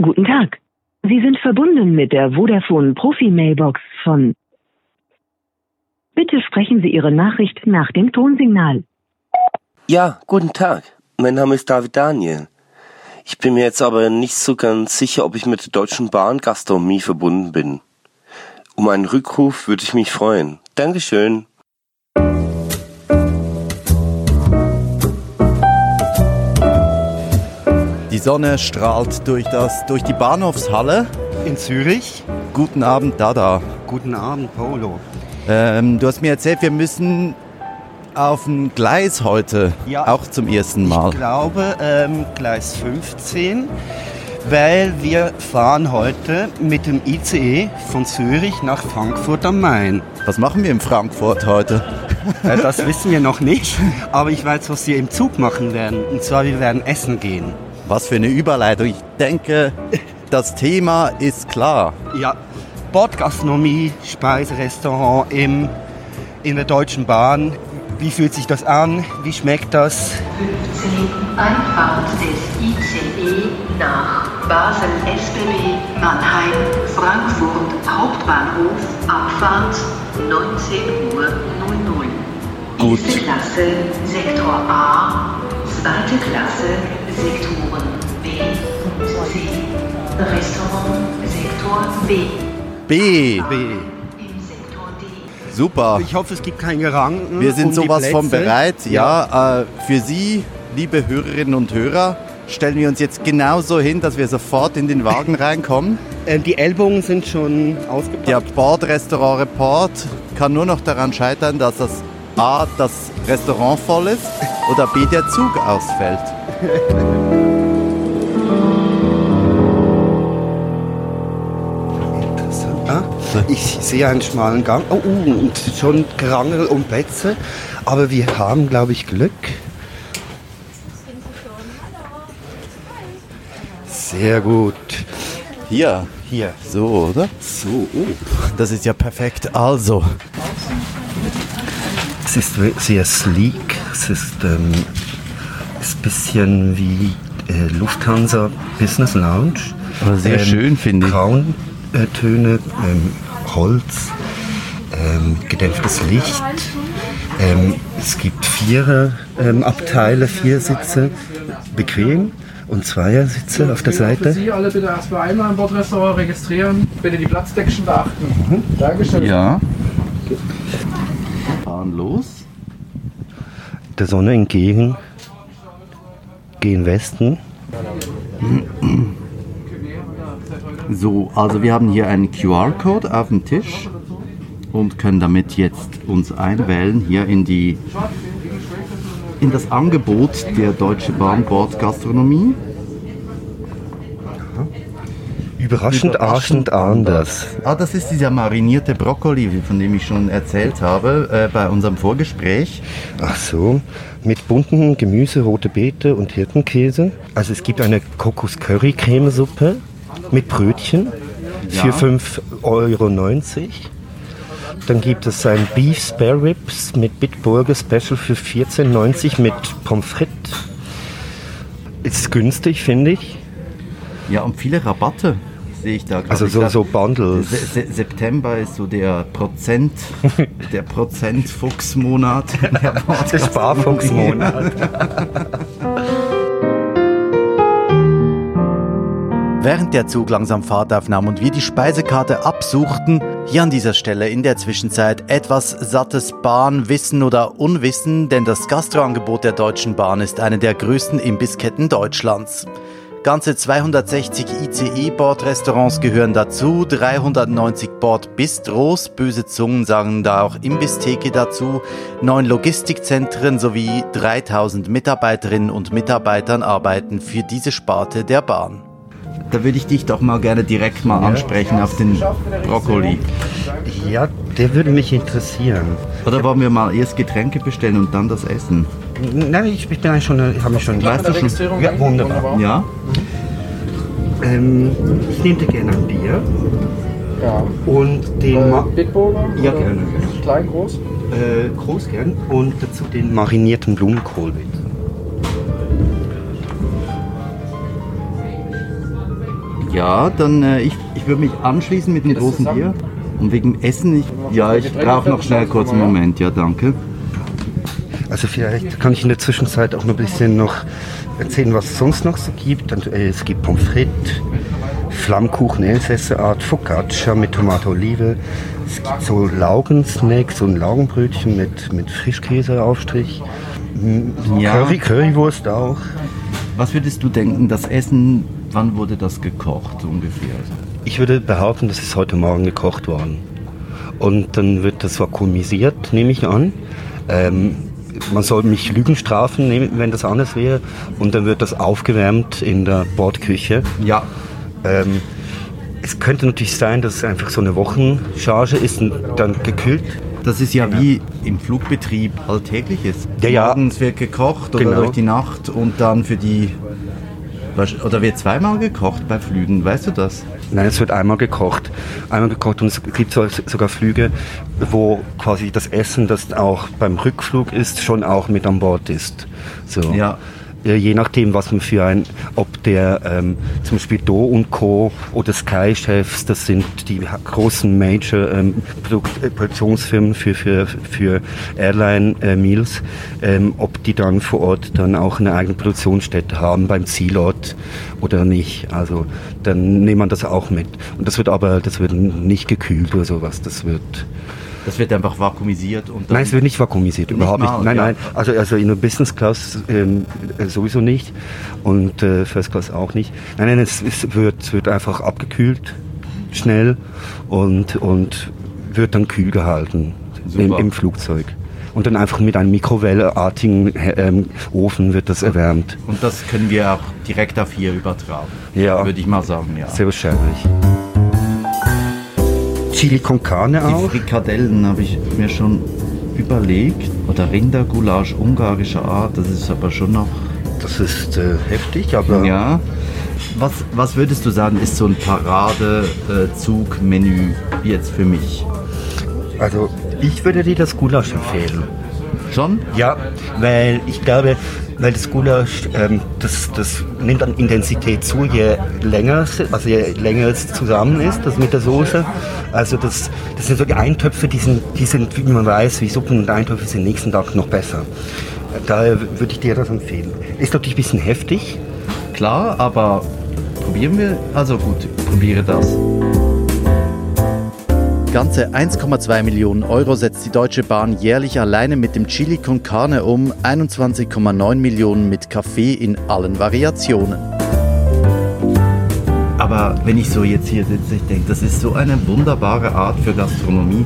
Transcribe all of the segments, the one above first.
Guten Tag. Sie sind verbunden mit der Vodafone Profi Mailbox von. Bitte sprechen Sie Ihre Nachricht nach dem Tonsignal. Ja, guten Tag. Mein Name ist David Daniel. Ich bin mir jetzt aber nicht so ganz sicher, ob ich mit der Deutschen Bahn Gastronomie verbunden bin. Um einen Rückruf würde ich mich freuen. Dankeschön. Die Sonne strahlt durch, das, durch die Bahnhofshalle. In Zürich. Guten Abend, Dada. Guten Abend, Paolo. Ähm, du hast mir erzählt, wir müssen auf ein Gleis heute, Ja. auch zum ersten Mal. Ich glaube, ähm, Gleis 15, weil wir fahren heute mit dem ICE von Zürich nach Frankfurt am Main. Was machen wir in Frankfurt heute? Äh, das wissen wir noch nicht, aber ich weiß, was wir im Zug machen werden. Und zwar, wir werden essen gehen. Was für eine Überleitung. Ich denke, das Thema ist klar. Ja, Bordgastronomie, Speiserestaurant im, in der Deutschen Bahn. Wie fühlt sich das an? Wie schmeckt das? 15 Einfahrt des ICE nach Basel SBB Mannheim Frankfurt Hauptbahnhof Abfahrt 19 Uhr 00. Gut. Erste Klasse Sektor A, zweite Klasse Sektoren B Restaurant Sektor B. B. B. Im Sektor D. Super. Ich hoffe, es gibt kein Geranken. Wir sind um sowas von bereit. Ja, äh, für Sie, liebe Hörerinnen und Hörer, stellen wir uns jetzt genauso hin, dass wir sofort in den Wagen reinkommen. Äh, die Ellbogen sind schon ausgepackt. Der Bordrestaurant-Report kann nur noch daran scheitern, dass das A, das Restaurant voll ist oder B, der Zug ausfällt. Ah, ich sehe einen schmalen Gang. Oh, uh, und schon Gerangel um Plätze. Aber wir haben, glaube ich, Glück. Sehr gut. Hier, Hier. so, oder? So, oh. Das ist ja perfekt. Also, Es ist sehr sleek. Es ist, ähm, ist ein bisschen wie äh, Lufthansa Business Lounge. Aber sehr schön, finde ich. Brauntöne, ähm, Holz, ähm, gedämpftes Licht. Ähm, es gibt vier ähm, Abteile, vier Sitze, bequem und Zweiersitze auf der Seite. Sie alle bitte erstmal einmal im Bordrestaurant registrieren. Bitte die Platzdeckchen beachten. Dankeschön. ja. Fahren los. Der Sonne entgegen, gehen Westen. So, also wir haben hier einen QR-Code auf dem Tisch und können damit jetzt uns einwählen hier in die in das Angebot der Deutsche Bahn Bordgastronomie. Überraschend, arschend anders. Ah, das ist dieser marinierte Brokkoli, von dem ich schon erzählt habe äh, bei unserem Vorgespräch. Ach so, mit bunten Gemüse, rote Beete und Hirtenkäse. Also es gibt eine Kokos-Curry-Cremesuppe mit Brötchen für Ja. 5,90 Euro. Dann gibt es ein Beef Spare Ribs mit Bitburger Special für 14,90 mit Pommes frites. Ist günstig, finde ich. Ja, und viele Rabatte sehe ich da gerade. Also Ich so, so Bundles. Se Se September ist so der Prozent, der Prozent-Fuchs-Monat. der Der Sparfuchsmonat. Während der Zug langsam Fahrt aufnahm und wir die Speisekarte absuchten, hier an dieser Stelle in der Zwischenzeit etwas sattes Bahnwissen oder Unwissen, denn das Gastroangebot der Deutschen Bahn ist eine der größten Imbissketten Deutschlands. Ganze 260 ICE-Bordrestaurants gehören dazu, 390 Bordbistros, böse Zungen sagen da auch Imbisstheke dazu, neun Logistikzentren sowie 3000 Mitarbeiterinnen und Mitarbeitern arbeiten für diese Sparte der Bahn. Da würde ich dich doch mal gerne direkt mal ansprechen auf den Brokkoli. Ja, der würde mich interessieren. Oder wollen wir mal erst Getränke bestellen und dann das Essen? Nein, ich bin eigentlich schon, habe mich schon. Weißt du schon? Registrierung Ja, wunderbar. Ja? Ähm, ich nehme dir gerne ein Bier Ja. und den Äh, Ma Bitburger? Ja, gerne. Klein, groß? äh, groß gern und dazu den marinierten Blumenkohl bitte. Ja, dann äh, ich, ich würde mich anschließen mit einem das großen? Bier. Und wegen Essen, ich, ja, ich brauche noch schnell kurz einen Moment. Ja, danke. Also vielleicht kann ich in der Zwischenzeit auch noch ein bisschen noch erzählen, was es sonst noch so gibt. Und, äh, Es gibt Pommes frites, Flammkuchen, Elsässer Art, Focaccia mit Tomate Olive. Es gibt so Laugensnack, so ein Laugenbrötchen mit, mit Frischkäseaufstrich. M- Ja. Curry, Currywurst auch. Was würdest du denken, das Essen, wann wurde das gekocht ungefähr? Ich würde behaupten, das ist heute Morgen gekocht worden. Und dann wird das vakuumisiert, nehme ich an. Ähm, man soll mich Lügen strafen, wenn das anders wäre. Und dann wird das aufgewärmt in der Bordküche. Ja, Ähm, es könnte natürlich sein, dass es einfach so eine Wochencharge ist und dann gekühlt. das ist ja wie im Flugbetrieb alltägliches. Ja, ja. Morgens wird gekocht oder Genau. durch die Nacht und dann für die... Oder wird zweimal gekocht bei Flügen, weißt du das? Nein, es wird einmal gekocht. Einmal gekocht und es gibt so- sogar Flüge, wo quasi das Essen, das auch beim Rückflug ist, schon auch mit an Bord ist. So. Ja. Ja, Je nachdem, was man für ein, ob der ähm, zum Beispiel Do und Co. oder Sky Chefs, das sind die großen Major ähm, äh, Produktionsfirmen für, für, für Airline äh, Meals, ähm, ob die dann vor Ort dann auch eine eigene Produktionsstätte haben beim Zielort oder nicht. Also dann nimmt man das auch mit. Und das wird aber, das wird nicht gekühlt oder sowas. Das wird Das wird einfach vakuumisiert und. Nein, es wird nicht vakuumisiert, überhaupt nicht. mal, Nein, ja. nein. Also, also in der Business Class ähm, äh, sowieso nicht und äh, First Class auch nicht. Nein, nein, es, es, wird, es wird einfach abgekühlt, schnell und, und wird dann kühl gehalten im, im Flugzeug. Und dann einfach mit einem mikrowelleartigen ähm, Ofen wird das erwärmt. Und das können wir auch direkt auf hier übertragen. Ja. Würde ich mal sagen, ja. Sehr wahrscheinlich. Chili con Carne Die auch. Frikadellen habe ich mir schon überlegt. Oder Rindergulasch ungarischer Art, das ist aber schon noch. Das ist äh, heftig, aber Ja. Was, was würdest du sagen, ist so ein Paradezug-Menü jetzt für mich? also ich würde dir das Gulasch empfehlen. Schon? Ja, weil ich glaube, weil das Gulasch, ähm, das, das nimmt an Intensität zu, je länger, es, also je länger es zusammen ist, das mit der Soße. Also das, das sind so die Eintöpfe, die sind, die sind, wie man weiß, wie Suppen und Eintöpfe sind nächsten Tag noch besser. Daher würde ich dir das empfehlen. Ist natürlich ein bisschen heftig. Klar, aber probieren wir. Also gut, probiere das. Ganze 1,2 Millionen Euro setzt die Deutsche Bahn jährlich alleine mit dem Chili con Carne um, 21,9 Millionen mit Kaffee in allen Variationen. Aber wenn ich so jetzt hier sitze, ich denke, das ist so eine wunderbare Art für Gastronomie.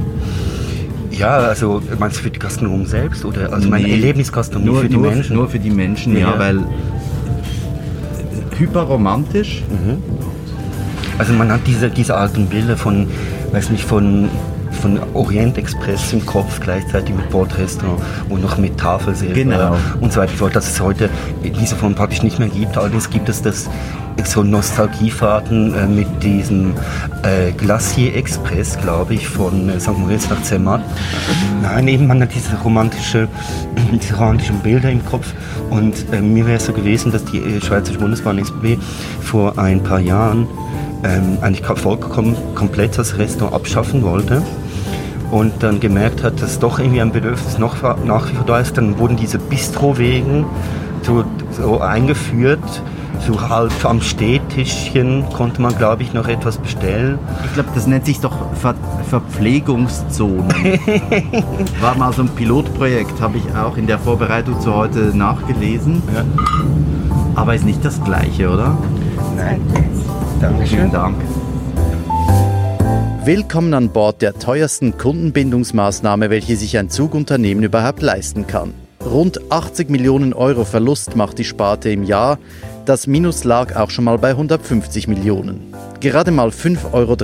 Ja, also meinst du für die Gastronomen selbst oder also meine Nee, Erlebnisgastronomie nur, für die nur, Menschen? Nur für die Menschen, ja, Ja. weil hyperromantisch. Also man hat diese, diese alten Bilder von, weiß nicht, von, von Orient Express im Kopf, gleichzeitig mit Bordrestaurant und noch mit Tafelsilber Genau. und so weiter. So, dass es heute in dieser Form praktisch nicht mehr gibt. Allerdings gibt es das so Nostalgiefahrten äh, mit diesem äh, Glacier Express, glaube ich, von äh, St. Moritz nach Zermatt. Nein, eben man hat diese romantische, diese romantischen Bilder im Kopf. Und äh, mir wäre es so gewesen, dass die äh, Schweizerische Bundesbahn SBB vor ein paar Jahren ähm, eigentlich vollkommen komplett das Restaurant abschaffen wollte und dann gemerkt hat, dass doch irgendwie ein Bedürfnis noch nach wie vor da ist, dann wurden diese Bistrowegen so, so eingeführt. So halb am Stehtischchen konnte man, glaube ich, noch etwas bestellen. Ich glaube, das nennt sich doch Ver Verpflegungszonen. War mal so ein Pilotprojekt, habe ich auch in der Vorbereitung zu heute nachgelesen. Aber ist nicht das gleiche, oder? Nein. Vielen Dankeschön. Dank. Willkommen an Bord der teuersten Kundenbindungsmaßnahme, welche sich ein Zugunternehmen überhaupt leisten kann. Rund 80 Millionen Euro Verlust macht die Sparte im Jahr. Das Minus lag auch schon mal bei 150 Millionen. Gerade mal 5,30 Euro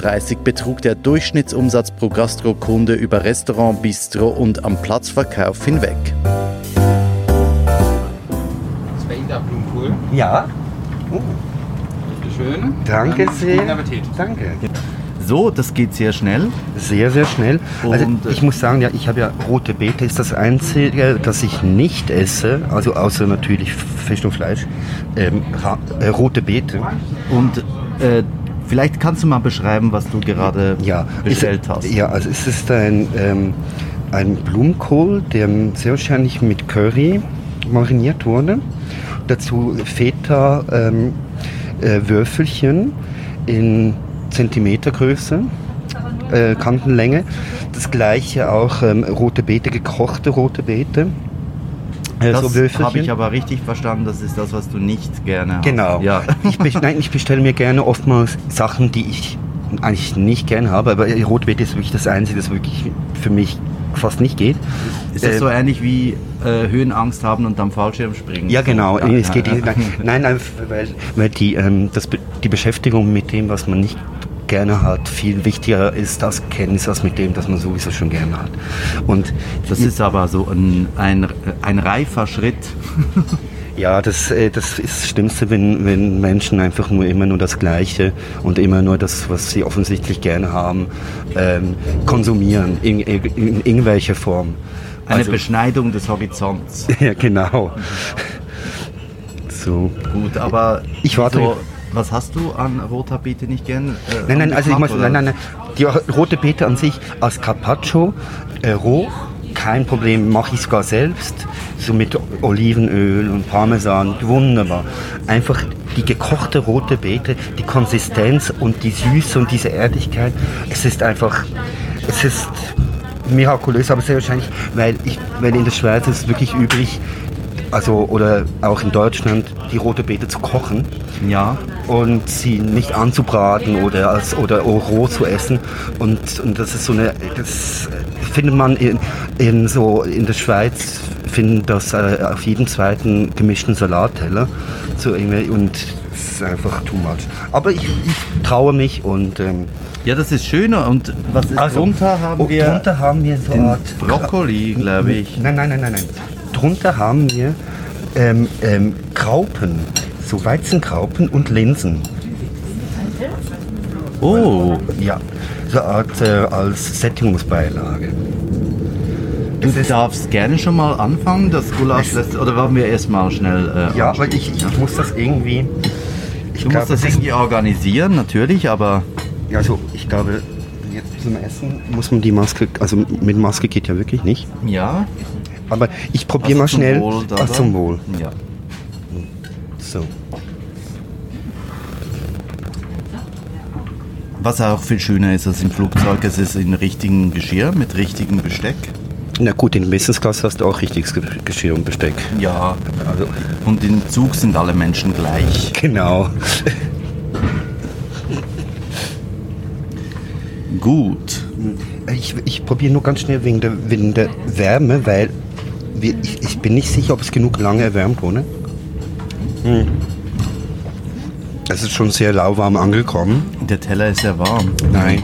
betrug der Durchschnittsumsatz pro Gastrokunde über Restaurant, Bistro und am Platzverkauf hinweg. Zweiter Blumenkohl. Ja, Bitte schön. danke Dann sehr. Guten Appetit. Danke. So, das geht sehr schnell. Sehr, sehr schnell. Also Und, äh, ich muss sagen, ja, ich habe ja rote Beete, ist das einzige, das ich nicht esse, also außer natürlich Fisch und Fleisch, ähm, äh, rote Beete. Und äh, Vielleicht kannst du mal beschreiben, was du gerade Ja, bestellt es, hast. Ja, also es ist ein, ähm, ein Blumenkohl, der sehr wahrscheinlich mit Curry mariniert wurde. Dazu Feta ähm, äh, Würfelchen in Zentimetergröße, äh, Kantenlänge. Das gleiche auch ähm, rote Beete, gekochte rote Beete. Äh, Das so habe ich aber richtig verstanden, das ist das, was du nicht gerne hast. Genau. Ja. Ich, best- nein, ich bestelle mir gerne oftmals Sachen, die ich eigentlich nicht gerne habe, aber Rotbeete ist wirklich das Einzige, das wirklich für mich fast nicht geht. Ist das Äh, so ähnlich wie äh, Höhenangst haben und am Fallschirm springen? Ja, genau. Ja, es geht, nein, nein, weil, weil die, ähm, das, die Beschäftigung mit dem, was man nicht gerne hat, viel wichtiger ist das Kenntnis als mit dem, das man sowieso schon gerne hat. Und Das ist aber so ein, ein, ein reifer Schritt. Ja, das, äh, das ist das Schlimmste, wenn, wenn Menschen einfach nur immer nur das Gleiche und immer nur das, was sie offensichtlich gerne haben, ähm, konsumieren, in, in, in irgendwelcher Form. Eine Also- Beschneidung des Horizonts. Ja, genau. So. Gut, aber Ich warte- so, was hast du an roter Beete nicht gern? Äh, Nein, nein, also ich Geschmack, muss, nein, nein, nein. Die rote Beete an sich als Carpaccio, äh, roh, kein Problem, mache ich sogar selbst. So mit Olivenöl und Parmesan, wunderbar. Einfach die gekochte rote Beete, die Konsistenz und die Süße und diese Erdigkeit. Es ist einfach, es ist mirakulös, aber sehr wahrscheinlich, weil, ich, weil in der Schweiz ist es wirklich üblich, also oder auch in Deutschland, die rote Beete zu kochen Ja, und sie nicht anzubraten oder als oder roh zu essen und, und das ist so eine das findet man in, in so in der Schweiz finden das äh, auf jedem zweiten gemischten Salatteller so irgendwie und es ist einfach too much aber ich, ich traue mich und ähm, ja, das ist schöner. Und was ist also drunter? Haben oh, wir drunter haben wir so Art Brokkoli, glaube ich. Nein, nein, nein, nein, nein. Drunter haben wir ähm, ähm, Graupen, so Weizengraupen und Linsen. Oh, Ja, so eine Art äh, als Sättigungsbeilage. du darfst gerne schon mal anfangen, das Gulasch lässt, oder wollen wir erstmal schnell äh, Ja, aber ich, ich muss das irgendwie. Ich Du musst das irgendwie organisieren, natürlich, aber Also ich glaube, jetzt zum Essen muss man die Maske, also mit Maske geht ja wirklich nicht. ja. Aber ich probiere Also mal schnell. Wohl, da, Ach, zum Wohl. Ja. So. Was auch viel schöner ist als im Flugzeug, es ist in richtigen Geschirr mit richtigem Besteck. Na gut, in Business Class hast du auch richtiges Ge- Geschirr und Besteck. Ja. Also, Und im Zug sind alle Menschen gleich. genau. Gut. Ich, ich probiere nur ganz schnell wegen der, wegen der Wärme, weil ich, ich bin nicht sicher, ob es genug lange erwärmt wurde. Hm. Es ist schon sehr lauwarm angekommen. Der Teller ist sehr warm. Nein.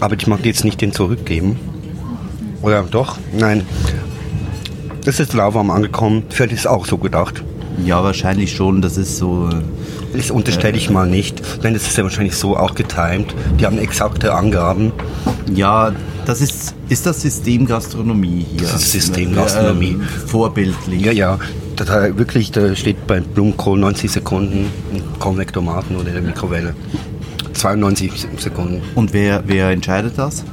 Aber ich mag jetzt nicht den zurückgeben. Oder doch? Nein. Es ist lauwarm angekommen. Vielleicht ist es auch so gedacht. Ja, wahrscheinlich schon. Das ist so. äh, Das unterstelle ich mal nicht. Denn es ist ja wahrscheinlich so auch getimed. Die haben exakte Angaben. Ja, das ist. Ist das Systemgastronomie hier? Das ist Systemgastronomie. Ähm, vorbildlich. Ja, ja. Da, wirklich, da steht beim Blumenkohl 90 Sekunden, Konvektomaten oder der Mikrowelle. 92 Sekunden. Und wer, wer entscheidet das?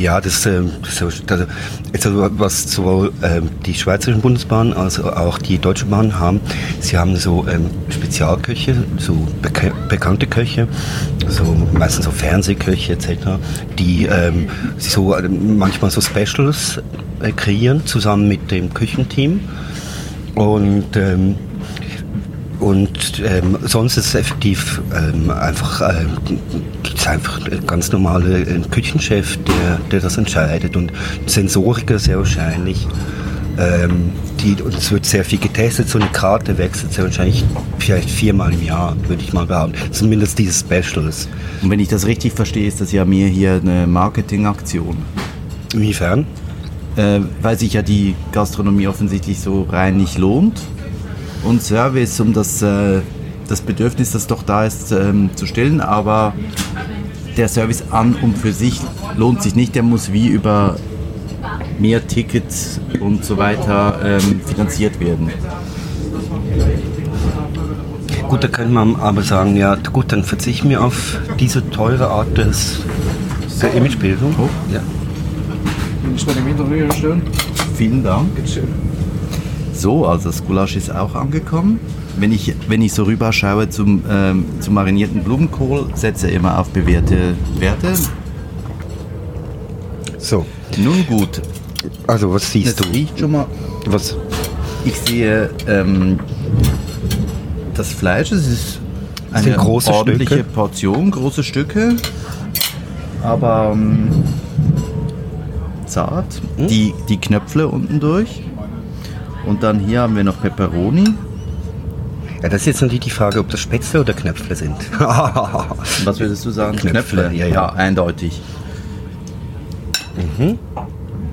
Ja, das, ähm, das, das, jetzt also was sowohl ähm, die Schweizerischen Bundesbahnen als auch die Deutsche Bahn haben, sie haben so ähm, Spezialköche, so beka bekannte Köche, so meistens so Fernsehköche etc., die ähm, so ähm, manchmal so Specials äh, kreieren zusammen mit dem Küchenteam und ähm, und ähm, sonst ist es effektiv ähm, einfach, äh, gibt's einfach einen ganz normale äh, Küchenchef, der, der das entscheidet und Sensoriker sehr wahrscheinlich. Ähm, die, und es wird sehr viel getestet, so eine Karte wechselt sehr wahrscheinlich vielleicht viermal im Jahr, würde ich mal behaupten. Zumindest diese Specials. Und wenn ich das richtig verstehe, ist das ja mir hier eine Marketingaktion. Inwiefern? Äh, weil sich ja die Gastronomie offensichtlich so rein nicht lohnt. Und Service, um das, äh, das Bedürfnis, das doch da ist, ähm, zu stillen. Aber der Service an und für sich lohnt sich nicht. Der muss wie über mehr Tickets und so weiter ähm, finanziert werden. Gut, da könnte man aber sagen, ja gut, dann verzichten wir auf diese teure Art des, der Imagebildung. Oh. Ja. Ich werde im Interview stehen. Vielen Dank. So, also das Gulasch ist auch angekommen. Wenn ich, wenn ich so rüberschaue zum, ähm, zum marinierten Blumenkohl, setze ich immer auf bewährte Werte. So, Nun gut, also was siehst das du? riecht schon mal. Was? Ich sehe ähm, das Fleisch, es ist eine sind große ordentliche Stücke. Portion, große Stücke, aber ähm, zart. Hm? Die, die Knöpfle unten durch. Und dann hier haben wir noch Peperoni. Ja, das ist jetzt natürlich die Frage, ob das Spätzle oder Knöpfle sind. Was würdest du sagen? Knöpfle, ja, ja. eindeutig.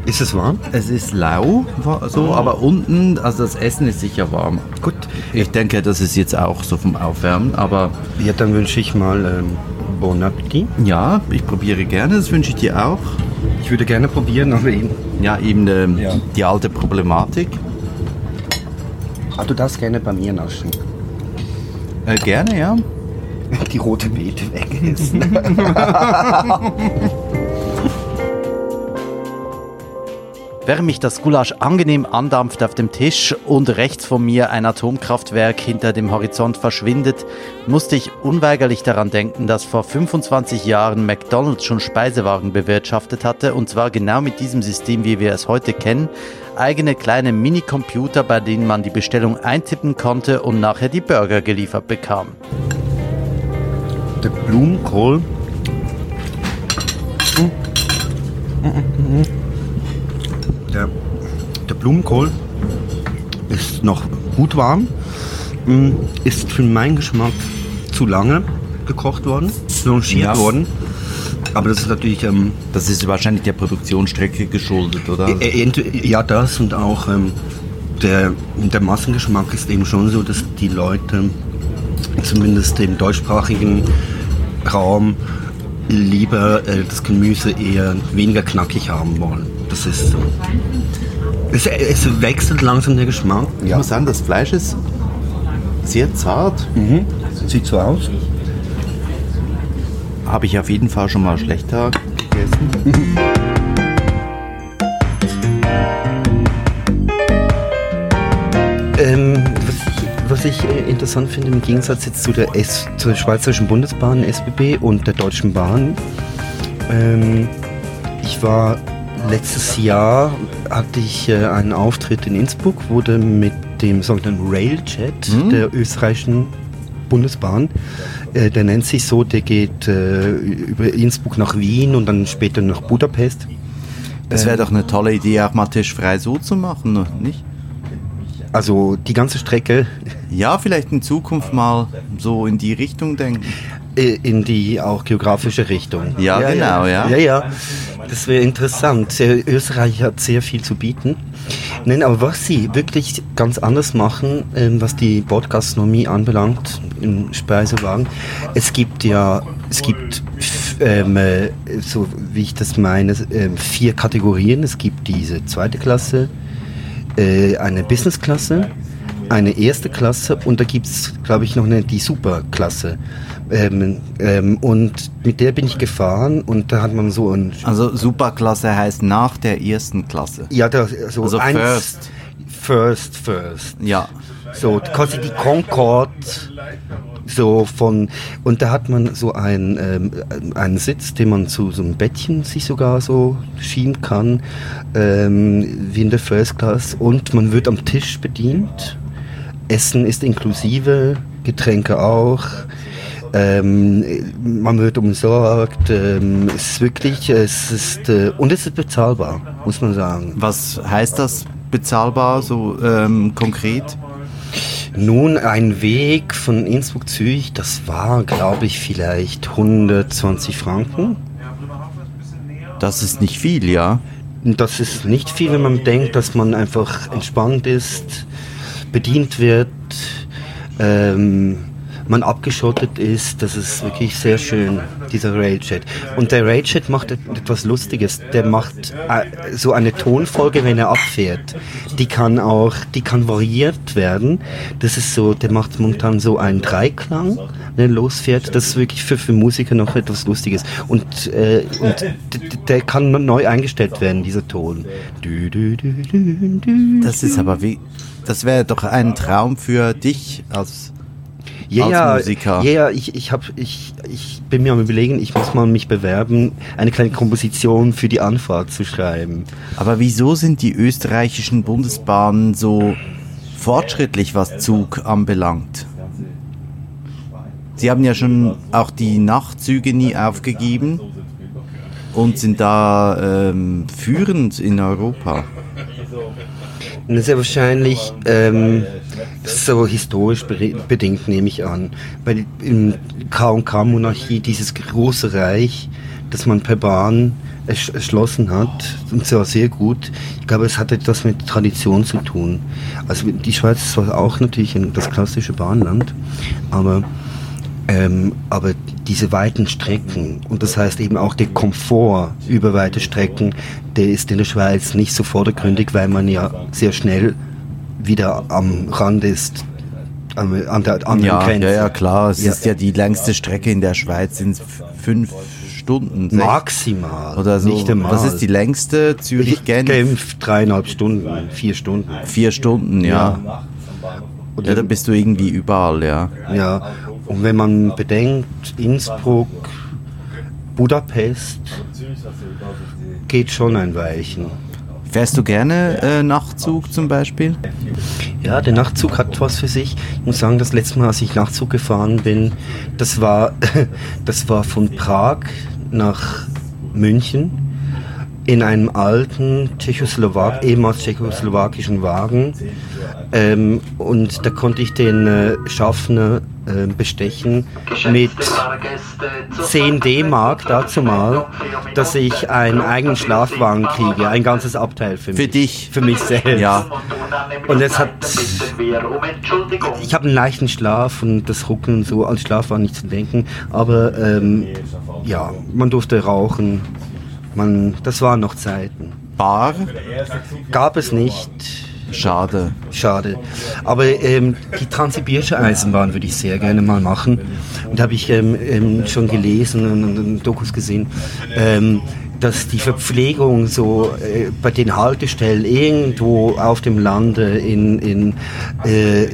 ist es warm? Es ist lau, so, aber unten, also das Essen ist sicher warm. Gut. Ich denke, das ist jetzt auch so vom Aufwärmen, aber Ja, dann wünsche ich mal ähm, Bon Appetit. ja, ich probiere gerne, das wünsche ich dir auch. Ich würde gerne probieren, aber eben. Ja, eben ähm, Ja. die alte Problematik. Ah, du darfst gerne bei mir naschen. Äh, gerne, ja. Die rote Beete wegessen. Während mich das Gulasch angenehm andampft auf dem Tisch und rechts von mir ein Atomkraftwerk hinter dem Horizont verschwindet, musste ich unweigerlich daran denken, dass vor 25 Jahren McDonald's schon Speisewagen bewirtschaftet hatte und zwar genau mit diesem System, wie wir es heute kennen, eigene kleine Minicomputer, bei denen man die Bestellung eintippen konnte und nachher die Burger geliefert bekam. Der Blumenkohl. Der, der Blumenkohl ist noch gut warm, mm, ist für meinen Geschmack zu lange gekocht worden, blanchiert Ja. worden. Aber das ist natürlich, ähm, Das ist wahrscheinlich der Produktionsstrecke geschuldet, oder? ja das und auch ähm, der, der Massengeschmack ist eben schon so, dass die Leute zumindest im deutschsprachigen Raum lieber äh, das Gemüse eher weniger knackig haben wollen. Das ist so. Es, es wechselt langsam der Geschmack. Ich muss sagen, das Fleisch ist sehr zart. Mhm. Sieht so aus. Habe ich auf jeden Fall schon mal schlechter gegessen. Ähm, was ich, was ich äh, interessant finde, im Gegensatz jetzt zu der, S, zur Schweizerischen Bundesbahn, SBB und der Deutschen Bahn, ähm, ich war letztes Jahr, hatte ich äh, einen Auftritt in Innsbruck, wurde mit dem sogenannten Railjet der österreichischen Bundesbahn, äh, der nennt sich so, der geht äh, über Innsbruck nach Wien und dann später nach Budapest. Das wäre doch eine tolle Idee, auch mal tischfrei so zu machen, nicht? Also die ganze Strecke Ja, vielleicht in Zukunft mal so in die Richtung denken. in die auch geografische Richtung. Ja, genau, ja. Ja, ja. Das wäre interessant. Österreich hat sehr viel zu bieten. Nein, aber was sie wirklich ganz anders machen, ähm, was die Bordgastronomie anbelangt im Speisewagen, es gibt ja, es gibt ähm, äh, so wie ich das meine, ähm, vier Kategorien. Es gibt diese zweite Klasse, äh, eine Businessklasse, eine erste Klasse und da gibt es, glaube ich, noch eine, die Superklasse. Ähm, ähm, und mit der bin ich gefahren und da hat man so ein... Also Superklasse heißt nach der ersten Klasse. Ja, da, so Also eins, first. First, first. Ja. So, quasi die Concorde, so von, und da hat man so ein, ähm, einen Sitz, den man zu so einem Bettchen sich sogar so schieben kann, ähm, wie in der First Class, und man wird am Tisch bedient. Essen ist inklusive, Getränke auch. Ähm, man wird umsorgt. Ähm, es ist wirklich, es ist, äh, und es ist bezahlbar, muss man sagen. Was heißt das bezahlbar so ähm, konkret? Nun, ein Weg von Innsbruck Zürich, das war, glaube ich, vielleicht 120 Franken. Das ist nicht viel, ja. Das ist nicht viel, wenn man denkt, dass man einfach entspannt ist, bedient wird. Ähm, man abgeschottet ist. Das ist wirklich sehr schön, dieser Railjet. Und der Railjet macht etwas Lustiges. Der macht äh, so eine Tonfolge, wenn er abfährt. Die kann auch, die kann variiert werden. Das ist so, der macht momentan so einen Dreiklang, wenn er losfährt. Das ist wirklich für, für Musiker noch etwas Lustiges. Und, äh, und der kann neu eingestellt werden, dieser Ton. Das ist aber wie, das wäre doch ein Traum für dich als ja, ja, Musiker. Ja, ja, ich, ich, hab, ich, ich bin mir am überlegen, ich muss mal mich bewerben, eine kleine Komposition für die Anfahrt zu schreiben. Aber wieso sind die österreichischen Bundesbahnen so fortschrittlich, was Zug anbelangt? Sie haben ja schon auch die Nachtzüge nie aufgegeben und sind da ähm, führend in Europa. Sehr wahrscheinlich ähm, so historisch bedingt, nehme ich an. Weil in K&K-Monarchie dieses große Reich, das man per Bahn erschlossen hat, und zwar sehr gut. Ich glaube, es hat etwas mit Tradition zu tun. Also die Schweiz ist zwar auch natürlich das klassische Bahnland, aber ähm, aber diese weiten Strecken, und das heißt eben auch der Komfort über weite Strecken, der ist in der Schweiz nicht so vordergründig, weil man ja sehr schnell wieder am Rand ist, an der anderen ja, Grenze. Ja, ja, klar. Es ja. ist ja die längste Strecke in der Schweiz, sind fünf Stunden. Maximal. Oder so. Nicht einmal. Was ist die längste? Zürich-Genf? Genf, dreieinhalb Stunden, vier Stunden. Vier Stunden, ja. ja. ja, dann bist du irgendwie überall, ja. Ja, und wenn man bedenkt, Innsbruck, Budapest, geht schon ein Weichen. Fährst du gerne äh, Nachtzug zum Beispiel? Ja, der Nachtzug hat was für sich. Ich muss sagen, das letzte Mal, als ich Nachtzug gefahren bin, das war, das war von Prag nach München in einem alten Tschechoslowak, ehemals tschechoslowakischen Wagen. Ähm, und da konnte ich den äh, Schaffner äh, bestechen mit 10 D-Mark dazu mal, dass ich einen eigenen Schlafwagen kriege, ein ganzes Abteil für mich. Für dich? Für mich selbst. Ja. Und es hat, ich habe einen leichten Schlaf und das Rucken und so als Schlaf war nicht zu denken, aber ähm, ja, man durfte rauchen, man, das waren noch Zeiten. Bar? Gab es nicht. Schade. Schade. Aber ähm, die Transsibirische Eisenbahn würde ich sehr gerne mal machen. Und habe ich ähm, ähm, schon gelesen und, und Dokus gesehen. Dass die Verpflegung so äh, bei den Haltestellen irgendwo auf dem Lande in, in, äh, äh,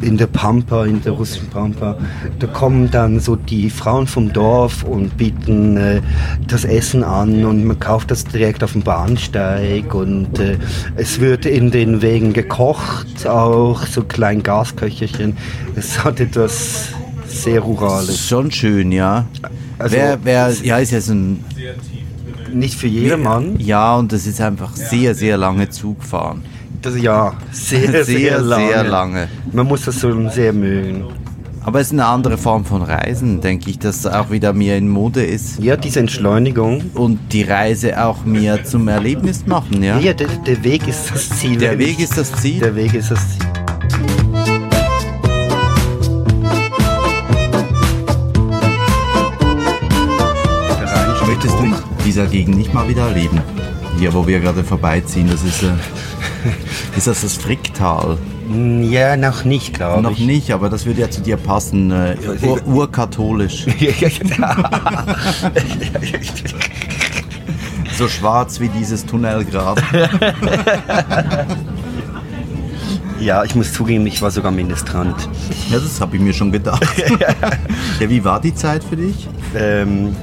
in der Pampa, in der russischen Pampa, da kommen dann so die Frauen vom Dorf und bieten äh, das Essen an und man kauft das direkt auf dem Bahnsteig und äh, es wird in den Wegen gekocht, auch so klein Gasköcherchen. Es hat etwas sehr Rurales. Schon schön, ja. Also, wer, wer, ja, ist ja so ein nicht für jedermann. Ja, und das ist einfach sehr, sehr lange Zugfahren. Das, ja, sehr, sehr, sehr lange. sehr lange. Man muss das so sehr mögen. Aber es ist eine andere Form von Reisen, denke ich, dass auch wieder mehr in Mode ist. Ja, diese Entschleunigung. Und die Reise auch mehr zum Erlebnis machen, ja? Ja, der, der Weg ist das Ziel. Der Weg ist das Ziel? Der Weg ist das Ziel. Dieser Gegend nicht mal wieder erleben. Hier, wo wir gerade vorbeiziehen, das ist, äh, ist das das Fricktal? Ja, noch nicht, glaube ich. Noch nicht, aber das würde ja zu dir passen. Äh, ur urkatholisch. so schwarz wie dieses Tunnel gerade. Ja, ich muss zugeben, ich war sogar Ministrant. Ja, das habe ich mir schon gedacht. ja, wie war die Zeit für dich? Ähm,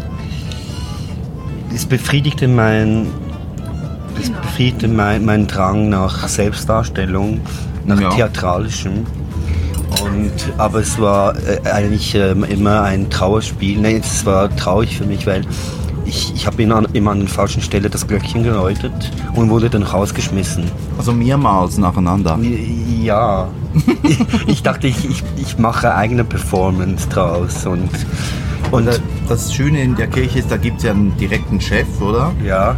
es befriedigte mein, es befriedigte mein, mein Drang nach Selbstdarstellung, nach ja. Theatralischem. Und, aber es war äh, eigentlich äh, immer ein Trauerspiel. Nein, es war traurig für mich, weil ich, ich habe immer, immer an der falschen Stelle das Glöckchen geläutet und wurde dann rausgeschmissen. Also mehrmals nacheinander? Ja. ich, ich dachte, ich, ich, ich mache eigene Performance draus und und das Schöne in der Kirche ist, da gibt es ja einen direkten Chef, oder? Ja.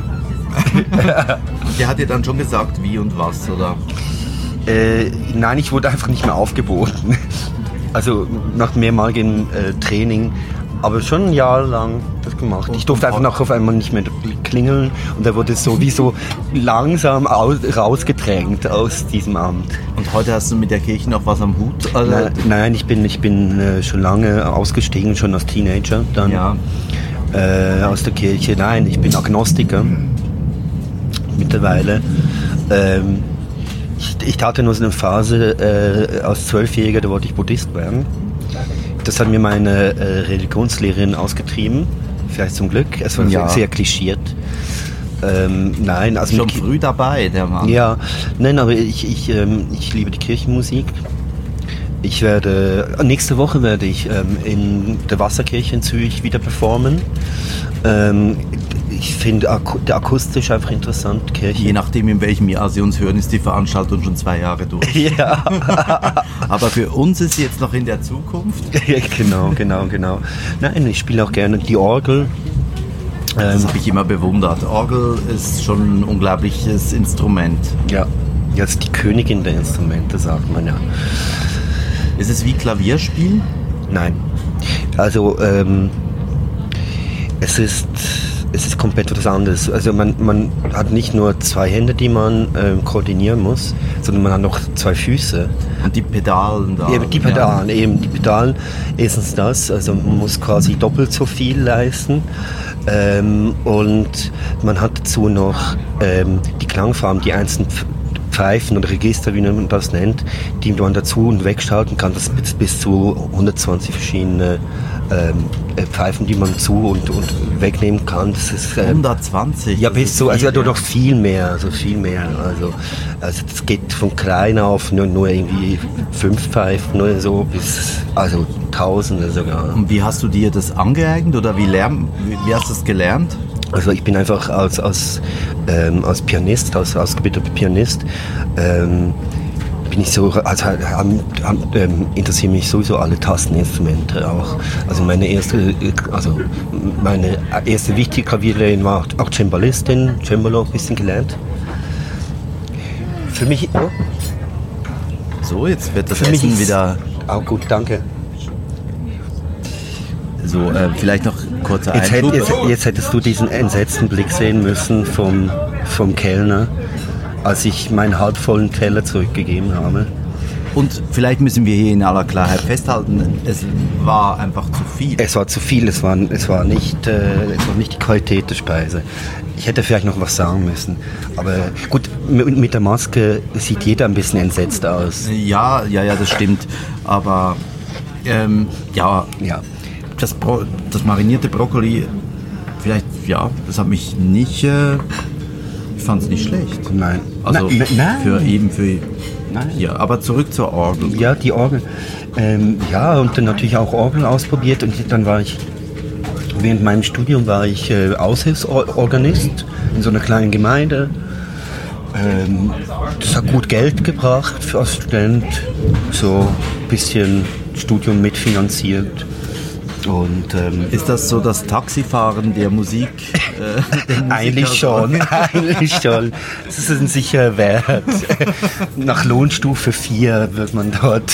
der hat dir dann schon gesagt, wie und was, oder? Äh, nein, ich wurde einfach nicht mehr aufgeboten. Also nach mehrmaligem äh, Training, aber schon ein Jahr lang das gemacht. Ich durfte einfach nachher auf einmal nicht mehr klingeln und da wurde es sowieso langsam aus, rausgedrängt aus diesem Amt. Und heute hast du mit der Kirche noch was am Hut? Also nein, nein, ich bin, ich bin äh, schon lange ausgestiegen, schon als Teenager dann ja. äh, aus der Kirche. Nein, ich bin Agnostiker mittlerweile. Ähm, ich, ich hatte nur so eine Phase äh, als Zwölfjähriger, da wollte ich Buddhist werden. Das hat mir meine äh, Religionslehrerin ausgetrieben. Vielleicht zum Glück. Es war ja. sehr klischiert. Ähm, nein, also schon früh dabei, der Mann. Ja, nein, aber ich, ich, ähm, ich liebe die Kirchenmusik. Ich werde nächste Woche werde ich ähm, in der Wasserkirche in Zürich wieder performen. Ähm, ich finde ak der akustisch einfach interessant, Kirche. Je nachdem, in welchem Jahr Sie uns hören, ist die Veranstaltung schon zwei Jahre durch. ja. Aber für uns ist sie jetzt noch in der Zukunft. genau, genau, genau. Nein, ich spiele auch gerne die Orgel. Das ähm, habe ich immer bewundert. Orgel ist schon ein unglaubliches Instrument. Ja, jetzt die Königin der Instrumente, sagt man ja. Ist es wie Klavierspielen? Nein. Also, ähm, es ist es ist komplett was anderes. Also man, man hat nicht nur zwei Hände, die man ähm, koordinieren muss, sondern man hat noch zwei Füße. Und die Pedalen da. Ja, die Pedalen, ja. eben die Pedalen. Erstens das, also man muss quasi doppelt so viel leisten. Ähm, und man hat dazu noch ähm, die Klangfarben, die einzelnen Pfeifen oder Register, wie man das nennt, die man dazu und wegschalten kann. Das bis, bis zu 120 verschiedene ähm, äh, Pfeifen, die man zu und, und wegnehmen kann. Das ist, äh, 120? Ja, bis zu, also ja. noch viel mehr, also viel mehr. Also, also das geht von klein auf nur, nur irgendwie fünf Pfeifen oder so bis, also Tausende sogar. Und wie hast du dir das angeeignet oder wie, lern, wie, wie hast du das gelernt? Also ich bin einfach als, als, ähm, als Pianist, als ausgebildeter Pianist, ähm, bin ich so, also ähm, interessieren mich sowieso alle Tasteninstrumente auch. Also meine erste, also meine erste wichtige Klavierlehrerin war auch Cembalistin, Cembalo ein bisschen gelernt. Für mich. Oh. So, jetzt wird das Für Essen wieder. Auch gut, danke. So, äh, vielleicht noch kurzer jetzt, hätt, jetzt, jetzt, hättest du diesen entsetzten Blick sehen müssen vom, vom Kellner, als ich meinen halbvollen Teller zurückgegeben habe. Und vielleicht müssen wir hier in aller Klarheit festhalten, es war einfach zu viel. Es war zu viel, es war, es war, nicht, äh, es war nicht die Qualität der Speise. Ich hätte vielleicht noch was sagen müssen. Aber gut, mit der Maske sieht jeder ein bisschen entsetzt aus. Ja, ja, ja, das stimmt. Aber ähm, ja, ja das, Bro das marinierte Brokkoli, vielleicht, ja, das hat mich nicht, äh, ich fand es nicht schlecht. Nein. Also nein, nein. für eben für Nein. Ja, aber zurück zur Orgel. Ja, die Orgel. Ähm, ja, und dann natürlich auch Orgel ausprobiert und dann war ich, während meinem Studium war ich äh, Aushilfsorganist in so einer kleinen Gemeinde. Ähm, das hat gut Geld gebracht für als Student, so ein bisschen Studium mitfinanziert. Und, ähm, ist das so das Taxifahren der Musik? Äh, eigentlich schon, eigentlich schon. Das ist ein sicherer Wert. Nach Lohnstufe 4 wird man dort,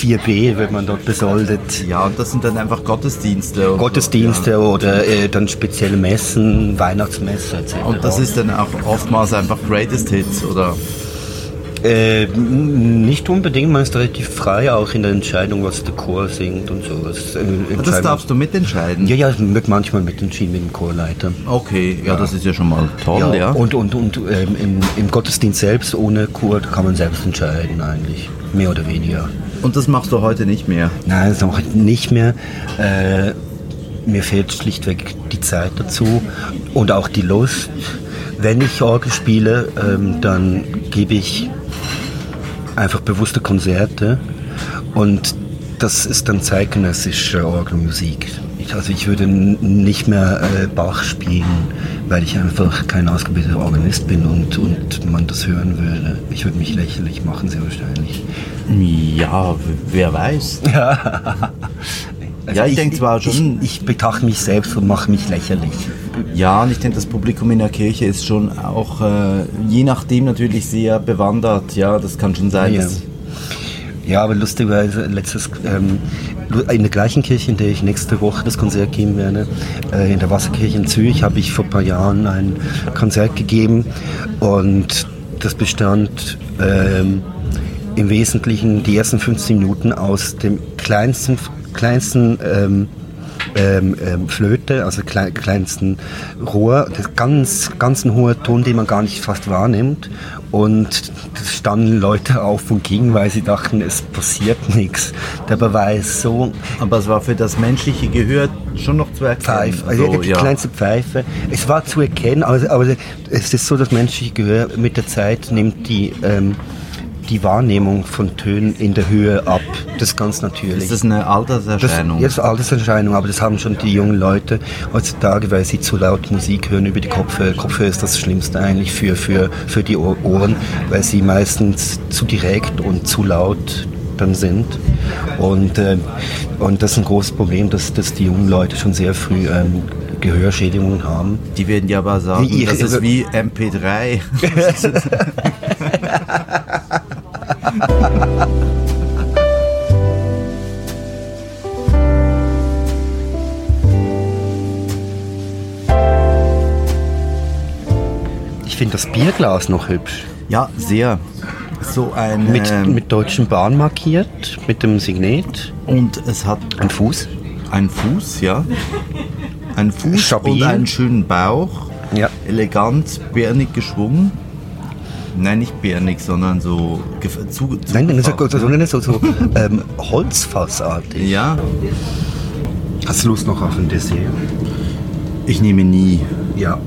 4b wird man dort besoldet. Ja, und das sind dann einfach Gottesdienste. Gottesdienste ja. oder äh, dann spezielle Messen, Weihnachtsmesse etc. Und das ist dann auch oftmals einfach Greatest Hits, oder? Äh, nicht unbedingt, man ist relativ frei auch in der Entscheidung, was der Chor singt und so. Das, äh, das darfst du mitentscheiden? Ja, ja, wird manchmal mitentschieden mit dem Chorleiter. Okay, ja, ja, das ist ja schon mal toll, ja. ja. Und, und, und ähm, im, im, Gottesdienst selbst ohne Chor kann man selbst entscheiden eigentlich, mehr oder weniger. Und das machst du heute nicht mehr? Nein, das mache ich nicht mehr. Äh, mir fehlt schlichtweg die Zeit dazu und auch die Lust. Wenn ich Orgel spiele, ähm, dann gebe ich einfach bewusste Konzerte und das ist dann zeitgenössische Orgelmusik. Ich, also ich würde nicht mehr äh, Bach spielen, weil ich einfach kein ausgebildeter Organist bin und, und man das hören würde. Ich würde mich lächerlich machen, sehr wahrscheinlich. Ja, wer weiß. Also ja, ich, ich denke zwar schon. Ich, ich betrachte mich selbst und mache mich lächerlich. Ja, und ich denke, das Publikum in der Kirche ist schon auch, äh, je nachdem natürlich sehr bewandert. Ja, das kann schon sein. Ja. Ja, aber lustigerweise letztes ähm, in der gleichen Kirche, in der ich nächste Woche das Konzert geben werde, äh, in der Wasserkirche in Zürich, habe ich vor ein paar Jahren ein Konzert gegeben und das bestand ähm, im Wesentlichen die ersten 15 Minuten aus dem kleinsten, kleinsten ähm, ähm, ähm, Flöte, also klei kleinsten Rohr, das ganz, ganz ein hoher Ton, den man gar nicht fast wahrnimmt. Und standen Leute auf und gingen, weil sie dachten, es passiert nichts. Dabei war es so. Aber es war für das menschliche Gehör schon noch zu erkennen. Pfeife, also die ja. kleinste Pfeife. Es war zu erkennen, aber, aber es ist so, das menschliche Gehör mit der Zeit nimmt die ähm, die Wahrnehmung von Tönen in der Höhe ab. Das ist ganz natürlich. Ist das eine Alterserscheinung? Das ist eine Alterserscheinung, aber das haben schon die jungen Leute heutzutage, weil sie zu laut Musik hören über die Kopfhörer. Kopfhörer ist das Schlimmste eigentlich für, für, für die Ohren, weil sie meistens zu direkt und zu laut dann sind. Und, äh, und das ist ein großes Problem, dass, dass die jungen Leute schon sehr früh ähm, Gehörschädigungen haben. Die werden ja aber sagen, die, das ist wie MP3. Ich finde das Bierglas noch hübsch. Ja, sehr. So ein mit, mit deutschen Bahn markiert, mit dem Signet. Und es hat ein Fuß. Ein Fuß, ja. Ein Fuß Stabil. und einen schönen Bauch. Ja. Elegant, bärnig geschwungen. Nein, nicht bärnig, sondern so zu, zu Nein, das ist so, so ähm, Holzfassartig. Ja. Hast du Lust noch auf ein Dessert? Ich nehme nie. Ja.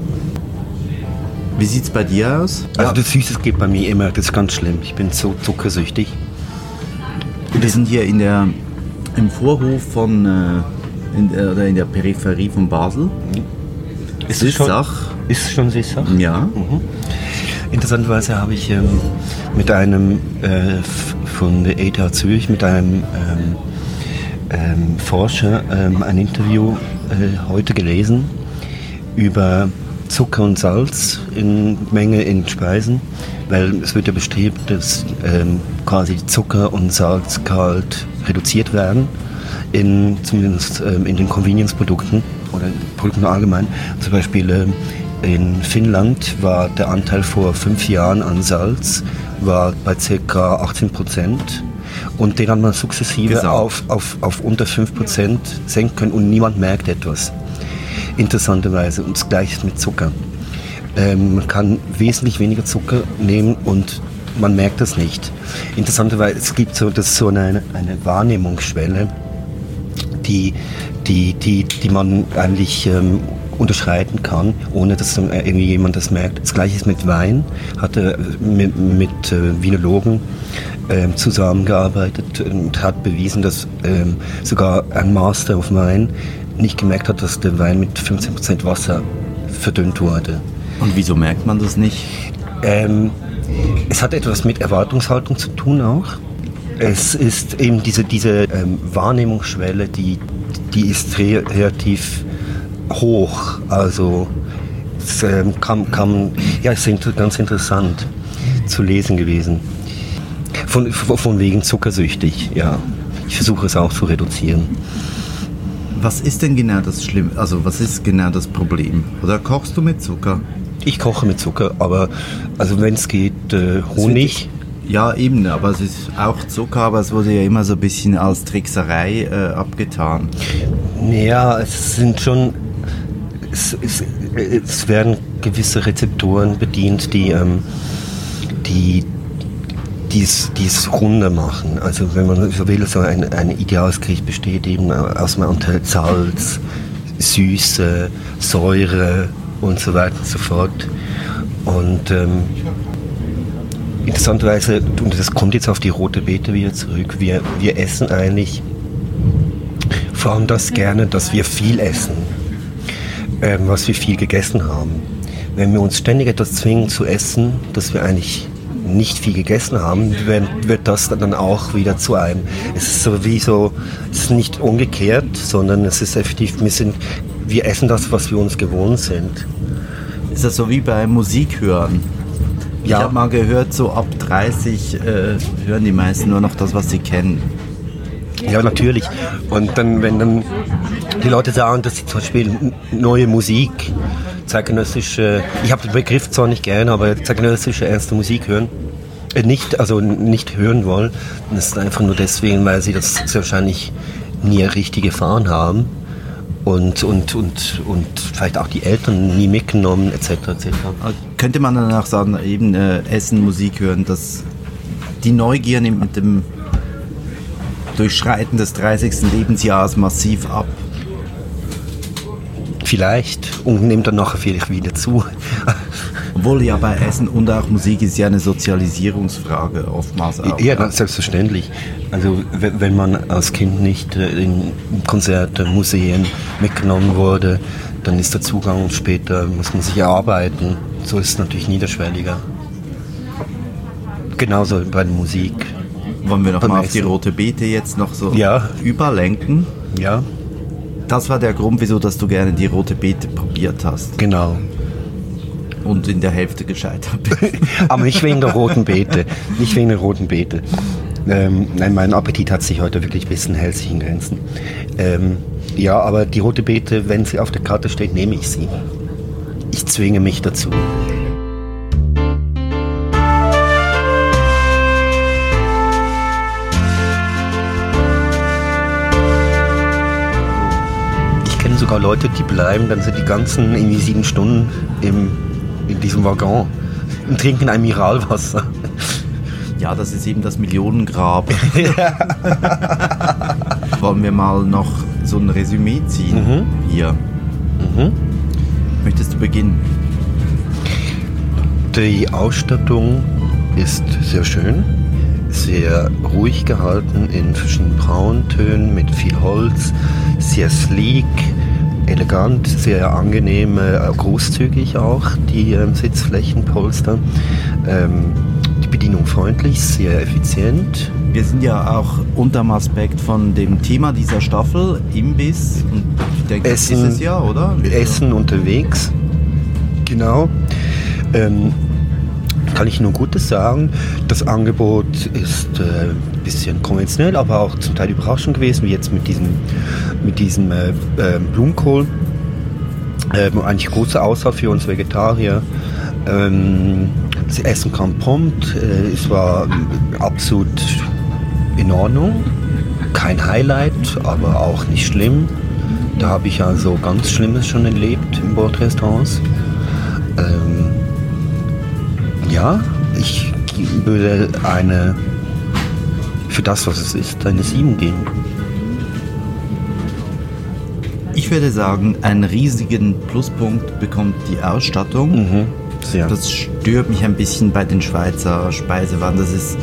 Wie sieht es bei dir aus? Also ja. das Süßes geht bei mir immer, das ist ganz schlimm. Ich bin so zuckersüchtig. Wir sind hier in der, im Vorhof von, äh, in, der, oder in der Peripherie von Basel. Ist es schon, ist schon Sissach? Ja. Mhm. Interessanterweise habe ich ähm, mit einem äh, von der ETH Zürich, mit einem ähm, ähm, Forscher ähm, ein Interview äh, heute gelesen über Zucker und Salz in Menge in Speisen, weil es wird ja bestrebt, dass ähm, quasi Zucker und Salzgehalt reduziert werden, in, zumindest ähm, in den Convenience-Produkten oder Produkten allgemein. Zum Beispiel in Finnland war der Anteil vor fünf Jahren an Salz war bei ca. 18 Prozent. Und den hat man sukzessive auf, auf, auf unter 5 Prozent senken können und niemand merkt etwas. Interessanterweise. Und das gleiche mit Zucker. Ähm, man kann wesentlich weniger Zucker nehmen und man merkt das nicht. Interessanterweise, es gibt so, das so eine, eine Wahrnehmungsschwelle, die, die, die, die man eigentlich ähm, unterschreiten kann, ohne dass irgendwie jemand das merkt. Das gleiche ist mit Wein. Hatte mit, mit äh, Vinologen äh, zusammengearbeitet und hat bewiesen, dass äh, sogar ein Master of Wein nicht gemerkt hat, dass der Wein mit 15% Wasser verdünnt wurde. Und wieso merkt man das nicht? Ähm, es hat etwas mit Erwartungshaltung zu tun auch. Es ist eben diese, diese ähm, Wahrnehmungsschwelle, die, die ist relativ hoch. Also es ähm, kam, kam, ja, es ist ganz interessant zu lesen gewesen. Von, von wegen zuckersüchtig, ja. Ich versuche es auch zu reduzieren. Was ist denn genau das Schlimme? Also was ist genau das Problem? Oder kochst du mit Zucker? Ich koche mit Zucker, aber also wenn es geht, äh, Honig. Ja, eben, aber es ist auch Zucker, aber es wurde ja immer so ein bisschen als Trickserei äh, abgetan. Ja, es sind schon es, es, es werden gewisse Rezeptoren bedient, die, ähm, die dies, dies runter machen. Also wenn man so will, so ein, ein ideales Gericht besteht eben aus einem Anteil Salz, Süße, Säure und so weiter und so fort. Und ähm, interessanterweise, und das kommt jetzt auf die rote Beete wieder zurück, wir, wir essen eigentlich vor allem das gerne, dass wir viel essen ähm, was wir viel gegessen haben. Wenn wir uns ständig etwas zwingen zu essen, das wir eigentlich nicht viel gegessen haben, wird das dann auch wieder zu einem. Es ist so wie so, es ist nicht umgekehrt, sondern es ist effektiv, wir, sind, wir essen das, was wir uns gewohnt sind. Ist das so wie bei Musik hören? Ich habe mal gehört, so ab 30 äh, hören die meisten nur noch das, was sie kennen. Ja, natürlich. Und dann, wenn dann die Leute sagen, dass sie zum Beispiel neue Musik, zeitgenössische, ich habe den Begriff zwar nicht gerne, aber zeitgenössische ernste Musik hören, äh, nicht, also nicht hören wollen, dann ist es einfach nur deswegen, weil sie das sehr wahrscheinlich nie richtig erfahren haben und, und, und, und vielleicht auch die Eltern nie mitgenommen, etc. etc. Könnte man danach sagen, eben äh, Essen, Musik hören, dass die Neugier nimmt mit dem Durchschreiten des 30. Lebensjahres massiv ab? Vielleicht und nimmt dann nachher vielleicht wieder zu. Obwohl ja bei Essen und auch Musik ist ja eine Sozialisierungsfrage oftmals auch. Ja, ja. selbstverständlich. Also wenn man als Kind nicht äh, in Konzerte, Museen mitgenommen wurde, dann ist der Zugang später, muss man sich erarbeiten. So ist es natürlich niederschwelliger. Genauso bei der Musik. Wollen wir noch mal auf die rote Beete jetzt noch so ja. überlenken? Ja. Das war der Grund, wieso dass du gerne die rote Beete probiert hast. Genau. Und in der Hälfte gescheitert bist. Aber nicht wegen der roten Beete. Nicht wegen der roten Beete. Ähm, nein, mein Appetit hat sich heute wirklich ein bisschen hält sich in Grenzen. Ähm, ja, aber die rote Beete, wenn sie auf der Karte steht, nehme ich sie. Ich zwinge mich dazu. Sogar Leute, die bleiben, dann sind die ganzen in die sieben Stunden im, in diesem Waggon und trinken ein Mineralwasser. Ja, das ist eben das Millionengrab. Wollen wir mal noch so ein Resümee ziehen Mhm. hier? Mhm. Möchtest du beginnen? Die Ausstattung ist sehr schön, sehr ruhig gehalten in verschiedenen Brauntönen mit viel Holz, sehr sleek, elegant, sehr angenehm, äh, großzügig auch die ähm, Sitzflächenpolster. Ähm, die Bedienung freundlich, sehr effizient. Wir sind ja auch unterm Aspekt von dem Thema dieser Staffel, Imbiss. Und ich denke, das Essen, ist es ja, oder? Essen unterwegs. Genau. Ähm, kann ich nur Gutes sagen. Das Angebot ist äh, ein bisschen konventionell, aber auch zum Teil überraschend gewesen, wie jetzt mit diesem, mit diesem äh, äh, Blumenkohl. Ähm, eigentlich große Auswahl für uns Vegetarier. Ähm, das Essen kam prompt. Äh, es war äh, absolut in Ordnung. Kein Highlight, aber auch nicht schlimm. Da habe ich also ganz Schlimmes schon erlebt in Bordrestaurants. Ähm, ja, ich würde eine, für das, was es ist, eine 7 geben. Ich würde sagen, einen riesigen Pluspunkt bekommt die Ausstattung. Mhm. Sehr. Das stört mich ein bisschen bei den Schweizer Speisewaren. Das ist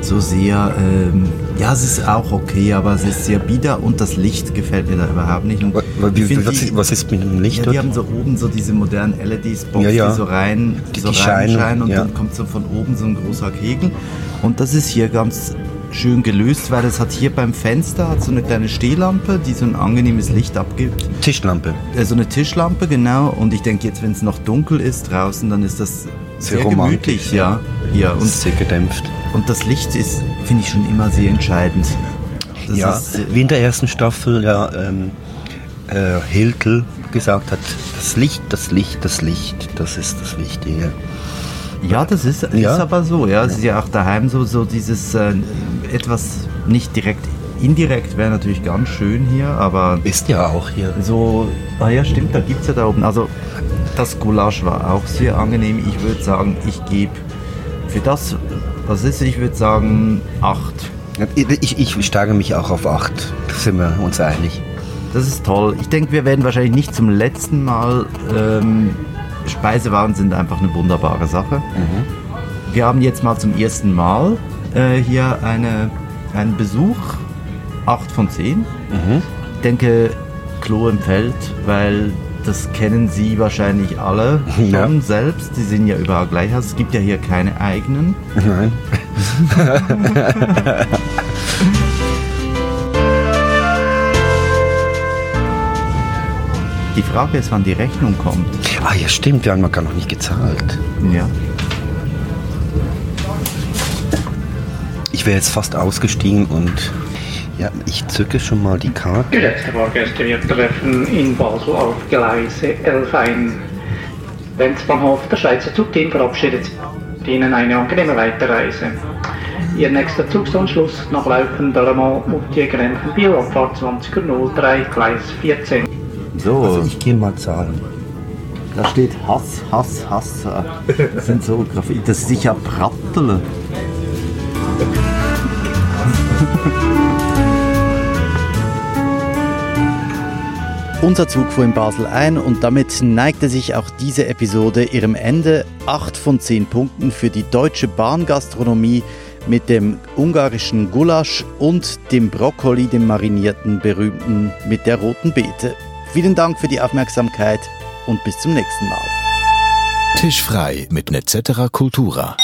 so sehr, ähm, ja, es ist auch okay, aber es ist sehr bieder und das Licht gefällt mir da überhaupt nicht. Und wie, was, die- ist, was ist mit dem Licht Ja, die haben so oben so diese modernen LED-Spots, Ja, ja. die so rein, Die- so die scheinen, reinscheinen und ja. dann kommt so von oben so ein großer Kegel. Und das ist hier ganz schön gelöst, weil das hat hier beim Fenster hat so eine kleine Stehlampe, die so ein angenehmes Licht abgibt. Tischlampe. Äh, So eine Tischlampe, genau. Und ich denke jetzt, wenn es noch dunkel ist draußen, dann ist das sehr, Sehr gemütlich, ja. Hier. Und sehr gedämpft. und das Licht ist, finde ich, schon immer sehr entscheidend. Das ja, ist, wie in der ersten Staffel ja ähm, äh, Hiltel gesagt hat, das Licht, das Licht, das Licht, das ist das Wichtige. Ja, das ist, Ja. ist aber so. Ja, es ist ja auch daheim so, so dieses äh, etwas nicht direkt, indirekt wäre natürlich ganz schön hier, aber Ist ja auch hier. so, ah ja, stimmt, da gibt es ja da oben. Also das Gulasch war auch sehr angenehm. Ich würde sagen, ich gebe für das, was ist, ich würde sagen, 8. Ich, ich steige mich auch auf 8. Da sind wir uns einig. Das ist toll. Ich denke, wir werden wahrscheinlich nicht zum letzten Mal. Ähm, Speisewaren sind einfach eine wunderbare Sache. Wir haben jetzt mal zum ersten Mal äh, hier eine, einen Besuch. 8 von 10. Ich denke, Klo im Feld, weil das kennen Sie wahrscheinlich alle schon Ja. selbst. Die sind ja überall gleich. Also es gibt ja hier keine eigenen. Nein. Die Frage ist, wann die Rechnung kommt. Ah ja, stimmt, wir haben noch gar noch nicht gezahlt. Ja. wäre jetzt fast ausgestiegen und ja, ich zücke schon mal die Karte. Geschätzte Fahrgäste, wir treffen in Basel auf Gleise 11 ein. Lenzbahnhof, der Schweizer Zugteam verabschiedet Ihnen eine angenehme Weiterreise. Ihr nächster Zugsanschluss nach Laufen Delemont Moutier Grenchen Biel Abfahrt 20.03 Gleis 14. So. Also ich gehe mal zahlen. Da steht Hass, Hass, Hass. Das sind so Grafik. Das ist sicher Pratteln. Unser Zug fuhr in Basel ein und damit neigte sich auch diese Episode ihrem Ende. Acht von zehn Punkten für die deutsche Bahngastronomie mit dem ungarischen Gulasch und dem Brokkoli, dem marinierten, berühmten mit der roten Beete. Vielen Dank für die Aufmerksamkeit und bis zum nächsten Mal. Tisch frei mit Netzetera Cultura.